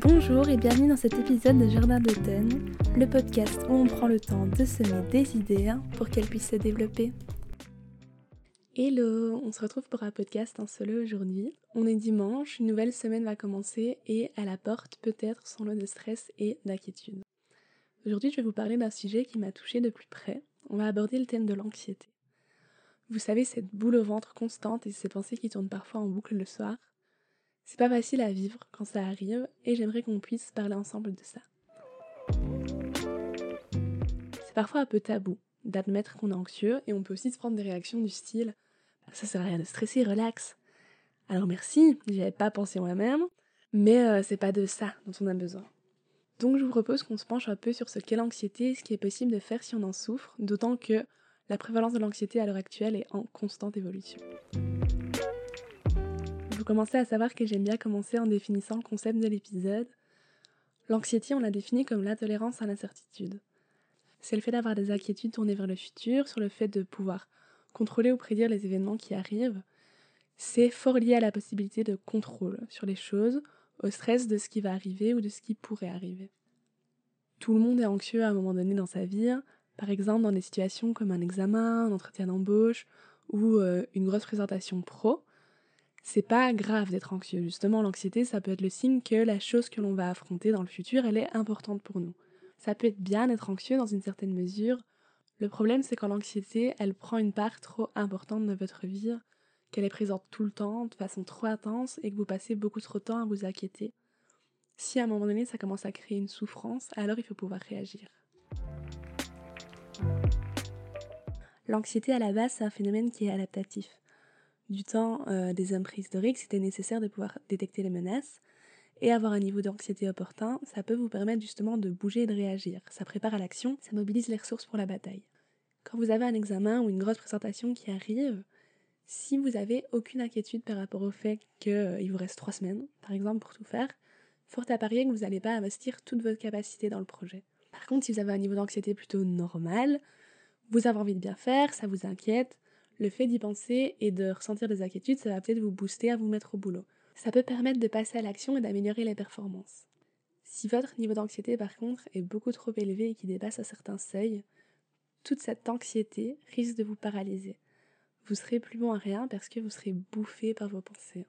Bonjour et bienvenue dans cet épisode de Jardin d'automne, le podcast où on prend le temps de semer des idées pour qu'elles puissent se développer. Hello, on se retrouve pour un podcast en solo aujourd'hui. On est dimanche, une nouvelle semaine va commencer et à la porte peut-être son lot de stress et d'inquiétude. Aujourd'hui je vais vous parler d'un sujet qui m'a touchée de plus près. On va aborder le thème de l'anxiété. Vous savez, cette boule au ventre constante et ces pensées qui tournent parfois en boucle le soir, c'est pas facile à vivre quand ça arrive et j'aimerais qu'on puisse parler ensemble de ça. C'est parfois un peu tabou d'admettre qu'on est anxieux et on peut aussi se prendre des réactions du style bah, ça sert à rien de stresser, relax. Alors merci, j'y avais pas pensé moi-même, mais euh, c'est pas de ça dont on a besoin. Donc je vous propose qu'on se penche un peu sur ce qu'est l'anxiété et ce qui est possible de faire si on en souffre, d'autant que la prévalence de l'anxiété à l'heure actuelle est en constante évolution commencez à savoir que j'aime bien commencer en définissant le concept de l'épisode. L'anxiété, on l'a définit comme l'intolérance à l'incertitude. C'est le fait d'avoir des inquiétudes tournées vers le futur, sur le fait de pouvoir contrôler ou prédire les événements qui arrivent. C'est fort lié à la possibilité de contrôle sur les choses, au stress de ce qui va arriver ou de ce qui pourrait arriver. Tout le monde est anxieux à un moment donné dans sa vie, par exemple dans des situations comme un examen, un entretien d'embauche ou euh, une grosse présentation pro c'est pas grave d'être anxieux. Justement, l'anxiété, ça peut être le signe que la chose que l'on va affronter dans le futur, elle est importante pour nous. Ça peut être bien d'être anxieux dans une certaine mesure. Le problème, c'est quand l'anxiété, elle prend une part trop importante de votre vie, qu'elle est présente tout le temps, de façon trop intense, et que vous passez beaucoup trop de temps à vous inquiéter. Si à un moment donné, ça commence à créer une souffrance, alors il faut pouvoir réagir. L'anxiété, à la base, c'est un phénomène qui est adaptatif du temps euh, des hommes préhistoriques, c'était nécessaire de pouvoir détecter les menaces et avoir un niveau d'anxiété opportun, ça peut vous permettre justement de bouger et de réagir. Ça prépare à l'action, ça mobilise les ressources pour la bataille. Quand vous avez un examen ou une grosse présentation qui arrive, si vous avez aucune inquiétude par rapport au fait qu'il euh, vous reste trois semaines, par exemple, pour tout faire, fort à parier que vous n'allez pas investir toute votre capacité dans le projet. Par contre, si vous avez un niveau d'anxiété plutôt normal, vous avez envie de bien faire, ça vous inquiète, le fait d'y penser et de ressentir des inquiétudes, ça va peut-être vous booster à vous mettre au boulot. Ça peut permettre de passer à l'action et d'améliorer les performances. Si votre niveau d'anxiété par contre est beaucoup trop élevé et qui dépasse un certain seuil, toute cette anxiété risque de vous paralyser. Vous serez plus bon à rien parce que vous serez bouffé par vos pensées.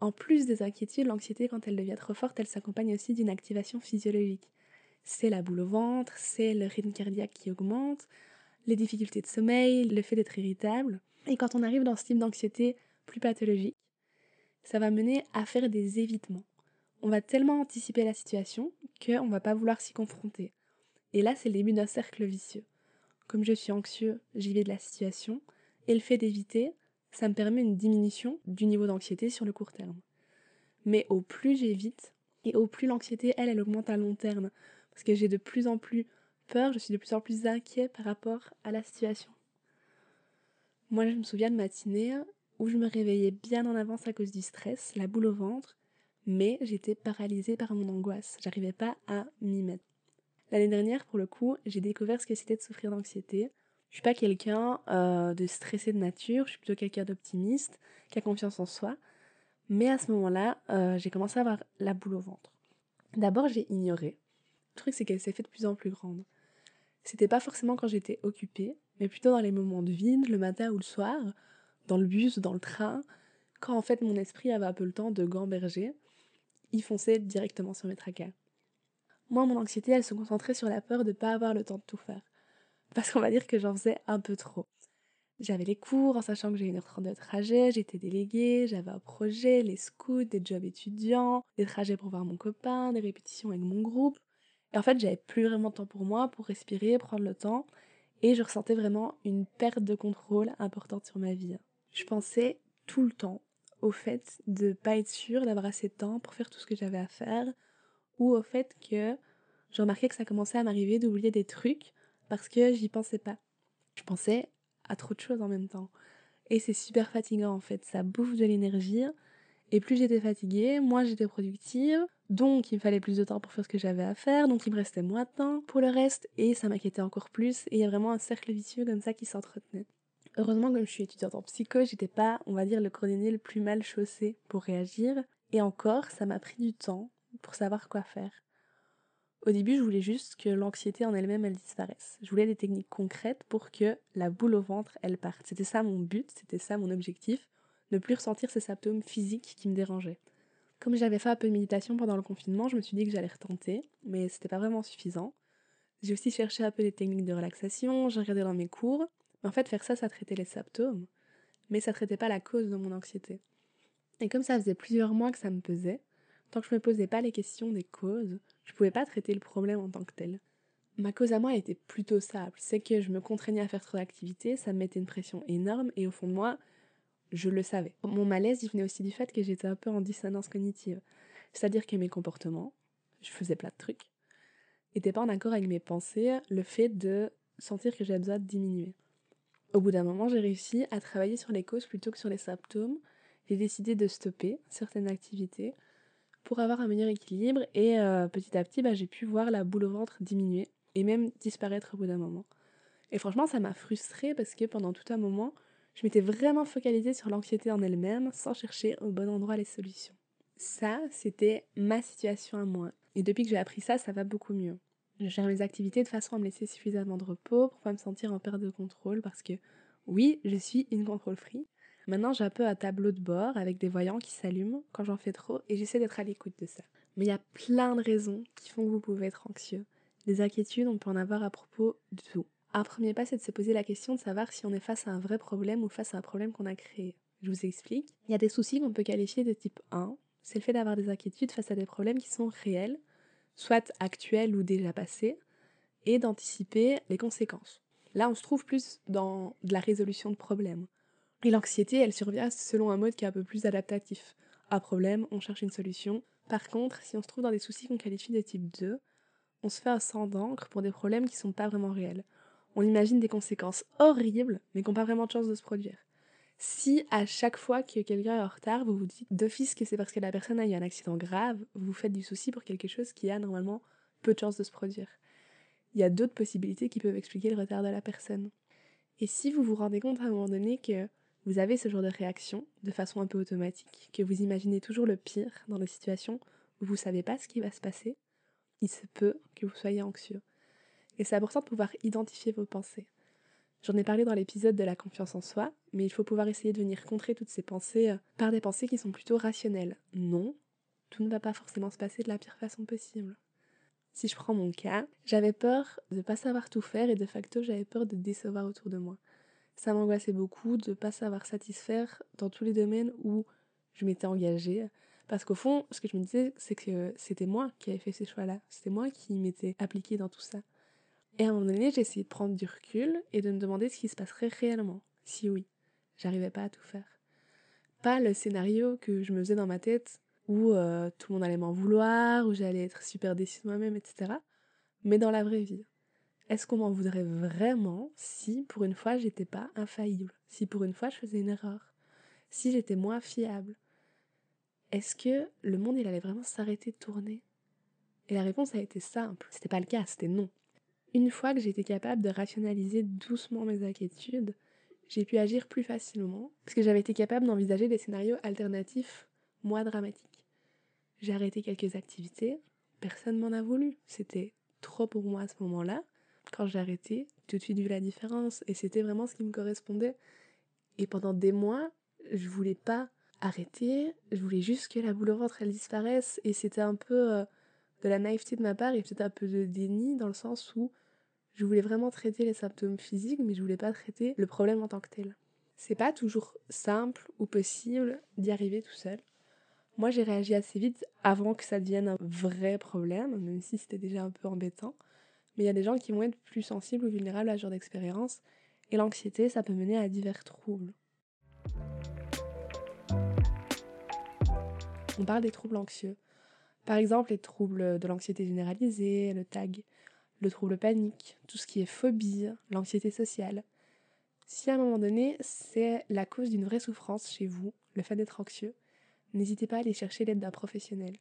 En plus des inquiétudes, l'anxiété quand elle devient trop forte, elle s'accompagne aussi d'une activation physiologique. C'est la boule au ventre, c'est le rythme cardiaque qui augmente, les difficultés de sommeil, le fait d'être irritable. Et quand on arrive dans ce type d'anxiété plus pathologique, ça va mener à faire des évitements. On va tellement anticiper la situation qu'on va pas vouloir s'y confronter. Et là, c'est le début d'un cercle vicieux. Comme je suis anxieux, j'y vais de la situation, et le fait d'éviter, ça me permet une diminution du niveau d'anxiété sur le court terme. Mais au plus j'évite, et au plus l'anxiété, elle, elle augmente à long terme, parce que j'ai de plus en plus peur, je suis de plus en plus inquiet par rapport à la situation. Moi, je me souviens de matinée où je me réveillais bien en avance à cause du stress, la boule au ventre, mais j'étais paralysée par mon angoisse. J'arrivais pas à m'y mettre. L'année dernière, pour le coup, j'ai découvert ce que c'était de souffrir d'anxiété. Je suis pas quelqu'un euh, de stressé de nature, je suis plutôt quelqu'un d'optimiste, qui a confiance en soi. Mais à ce moment-là, euh, j'ai commencé à avoir la boule au ventre. D'abord, j'ai ignoré. Le truc, c'est qu'elle s'est fait de plus en plus grande. C'était pas forcément quand j'étais occupée, mais plutôt dans les moments de vide, le matin ou le soir, dans le bus ou dans le train, quand en fait mon esprit avait un peu le temps de gamberger, il fonçait directement sur mes tracas. Moi, mon anxiété, elle se concentrait sur la peur de ne pas avoir le temps de tout faire. Parce qu'on va dire que j'en faisais un peu trop. J'avais les cours en sachant que j'ai une heure trente de trajet, j'étais déléguée, j'avais un projet, les scouts, des jobs étudiants, des trajets pour voir mon copain, des répétitions avec mon groupe. Et en fait, j'avais plus vraiment de temps pour moi, pour respirer, prendre le temps. Et je ressentais vraiment une perte de contrôle importante sur ma vie. Je pensais tout le temps au fait de pas être sûre d'avoir assez de temps pour faire tout ce que j'avais à faire, ou au fait que je remarquais que ça commençait à m'arriver d'oublier des trucs parce que j'y pensais pas. Je pensais à trop de choses en même temps. Et c'est super fatigant en fait, ça bouffe de l'énergie. Et plus j'étais fatiguée, moins j'étais productive, donc il me fallait plus de temps pour faire ce que j'avais à faire, donc il me restait moins de temps pour le reste, et ça m'inquiétait encore plus, et il y a vraiment un cercle vicieux comme ça qui s'entretenait. Heureusement, comme je suis étudiante en psycho, j'étais pas, on va dire, le cordonnier le plus mal chaussé pour réagir, et encore, ça m'a pris du temps pour savoir quoi faire. Au début, je voulais juste que l'anxiété en elle-même, elle disparaisse. Je voulais des techniques concrètes pour que la boule au ventre, elle parte. C'était ça mon but, c'était ça mon objectif, ne plus ressentir ces symptômes physiques qui me dérangeaient. Comme j'avais fait un peu de méditation pendant le confinement, je me suis dit que j'allais retenter, mais c'était pas vraiment suffisant. J'ai aussi cherché un peu des techniques de relaxation, j'ai regardé dans mes cours, mais en fait faire ça, ça traitait les symptômes, mais ça traitait pas la cause de mon anxiété. Et comme ça faisait plusieurs mois que ça me pesait, tant que je me posais pas les questions des causes, je pouvais pas traiter le problème en tant que tel. Ma cause à moi était plutôt simple, c'est que je me contraignais à faire trop d'activités, ça me mettait une pression énorme et au fond de moi, je le savais. Mon malaise, il venait aussi du fait que j'étais un peu en dissonance cognitive. C'est-à-dire que mes comportements, je faisais plein de trucs, n'étaient pas en accord avec mes pensées, le fait de sentir que j'avais besoin de diminuer. Au bout d'un moment, j'ai réussi à travailler sur les causes plutôt que sur les symptômes. J'ai décidé de stopper certaines activités pour avoir un meilleur équilibre et euh, petit à petit bah, j'ai pu voir la boule au ventre diminuer et même disparaître au bout d'un moment. Et franchement ça m'a frustrée parce que pendant tout un moment je m'étais vraiment focalisée sur l'anxiété en elle-même sans chercher au bon endroit les solutions. Ça c'était ma situation à moi et depuis que j'ai appris ça ça va beaucoup mieux. Je gère mes activités de façon à me laisser suffisamment de repos pour pas me sentir en perte de contrôle parce que oui je suis une contrôle free Maintenant, j'ai un peu un tableau de bord avec des voyants qui s'allument quand j'en fais trop et j'essaie d'être à l'écoute de ça. Mais il y a plein de raisons qui font que vous pouvez être anxieux. Des inquiétudes, on peut en avoir à propos de tout. Un premier pas, c'est de se poser la question de savoir si on est face à un vrai problème ou face à un problème qu'on a créé. Je vous explique. Il y a des soucis qu'on peut qualifier de type 1. C'est le fait d'avoir des inquiétudes face à des problèmes qui sont réels, soit actuels ou déjà passés, et d'anticiper les conséquences. Là, on se trouve plus dans de la résolution de problèmes. Et l'anxiété, elle survient selon un mode qui est un peu plus adaptatif. Un problème, on cherche une solution. Par contre, si on se trouve dans des soucis qu'on qualifie de type 2, on se fait un sang d'encre pour des problèmes qui sont pas vraiment réels. On imagine des conséquences horribles, mais qui n'ont pas vraiment de chance de se produire. Si à chaque fois que quelqu'un est en retard, vous vous dites d'office que c'est parce que la personne a eu un accident grave, vous vous faites du souci pour quelque chose qui a normalement peu de chances de se produire. Il y a d'autres possibilités qui peuvent expliquer le retard de la personne. Et si vous vous rendez compte à un moment donné que vous avez ce genre de réaction de façon un peu automatique, que vous imaginez toujours le pire dans des situations où vous ne savez pas ce qui va se passer, il se peut que vous soyez anxieux. Et c'est important de pouvoir identifier vos pensées. J'en ai parlé dans l'épisode de la confiance en soi, mais il faut pouvoir essayer de venir contrer toutes ces pensées euh, par des pensées qui sont plutôt rationnelles. Non, tout ne va pas forcément se passer de la pire façon possible. Si je prends mon cas, j'avais peur de ne pas savoir tout faire et de facto j'avais peur de décevoir autour de moi ça m'angoissait beaucoup de ne pas savoir satisfaire dans tous les domaines où je m'étais engagée. Parce qu'au fond, ce que je me disais, c'est que c'était moi qui avais fait ces choix-là. C'était moi qui m'étais appliquée dans tout ça. Et à un moment donné, j'ai essayé de prendre du recul et de me demander ce qui se passerait réellement. Si oui, j'arrivais pas à tout faire. Pas le scénario que je me faisais dans ma tête où euh, tout le monde allait m'en vouloir, où j'allais être super déçue de moi-même, etc. Mais dans la vraie vie. Est-ce qu'on m'en voudrait vraiment si pour une fois j'étais pas infaillible Si pour une fois je faisais une erreur Si j'étais moins fiable? Est-ce que le monde il allait vraiment s'arrêter de tourner? Et la réponse a été simple. C'était pas le cas, c'était non. Une fois que j'étais capable de rationaliser doucement mes inquiétudes, j'ai pu agir plus facilement parce que j'avais été capable d'envisager des scénarios alternatifs moins dramatiques. J'ai arrêté quelques activités, personne m'en a voulu, c'était trop pour moi à ce moment-là, quand j'ai arrêté, tout de suite vu la différence et c'était vraiment ce qui me correspondait. Et pendant des mois, je voulais pas arrêter, je voulais juste que la boule au ventre elle disparaisse et c'était un peu euh, de la naïveté de ma part et peut-être un peu de déni dans le sens où je voulais vraiment traiter les symptômes physiques mais je voulais pas traiter le problème en tant que tel. C'est pas toujours simple ou possible d'y arriver tout seul. Moi j'ai réagi assez vite avant que ça devienne un vrai problème, même si c'était déjà un peu embêtant. Mais il y a des gens qui vont être plus sensibles ou vulnérables à ce genre d'expérience. Et l'anxiété, ça peut mener à divers troubles. On parle des troubles anxieux. Par exemple, les troubles de l'anxiété généralisée, le TAG, le trouble panique, tout ce qui est phobie, l'anxiété sociale. Si à un moment donné, c'est la cause d'une vraie souffrance chez vous, le fait d'être anxieux, n'hésitez pas à aller chercher l'aide d'un professionnel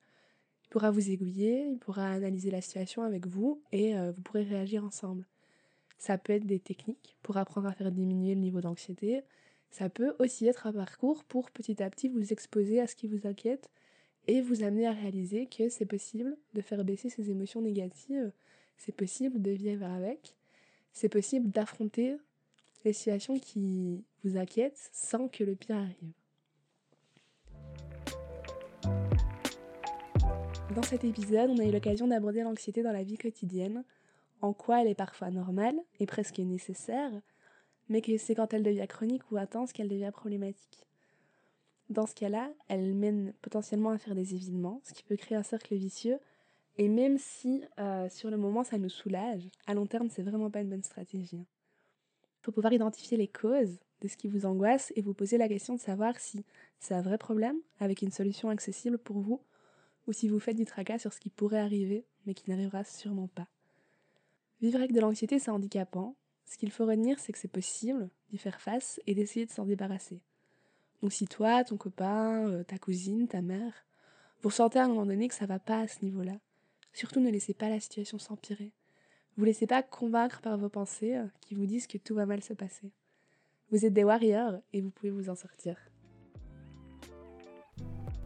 pourra vous aiguiller, il pourra analyser la situation avec vous et euh, vous pourrez réagir ensemble. Ça peut être des techniques pour apprendre à faire diminuer le niveau d'anxiété. Ça peut aussi être un parcours pour petit à petit vous exposer à ce qui vous inquiète et vous amener à réaliser que c'est possible de faire baisser ces émotions négatives, c'est possible de vivre avec, c'est possible d'affronter les situations qui vous inquiètent sans que le pire arrive. Dans cet épisode, on a eu l'occasion d'aborder l'anxiété dans la vie quotidienne, en quoi elle est parfois normale et presque nécessaire, mais que c'est quand elle devient chronique ou intense qu'elle devient problématique. Dans ce cas-là, elle mène potentiellement à faire des évitements, ce qui peut créer un cercle vicieux, et même si euh, sur le moment ça nous soulage, à long terme c'est vraiment pas une bonne stratégie. Il faut pouvoir identifier les causes de ce qui vous angoisse et vous poser la question de savoir si c'est un vrai problème avec une solution accessible pour vous ou si vous faites du tracas sur ce qui pourrait arriver mais qui n'arrivera sûrement pas. Vivre avec de l'anxiété, c'est handicapant. Ce qu'il faut retenir, c'est que c'est possible d'y faire face et d'essayer de s'en débarrasser. Donc si toi, ton copain, euh, ta cousine, ta mère, vous ressentez à un moment donné que ça va pas à ce niveau-là, surtout ne laissez pas la situation s'empirer. Vous laissez pas convaincre par vos pensées euh, qui vous disent que tout va mal se passer. Vous êtes des warriors et vous pouvez vous en sortir.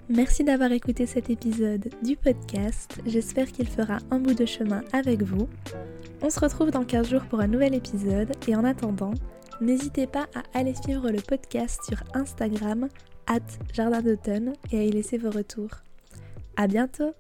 Merci d'avoir écouté cet épisode du podcast. J'espère qu'il fera un bout de chemin avec vous. On se retrouve dans 15 jours pour un nouvel épisode et en attendant, n'hésitez pas à aller suivre le podcast sur Instagram, at Jardin d'automne, et à y laisser vos retours. À bientôt!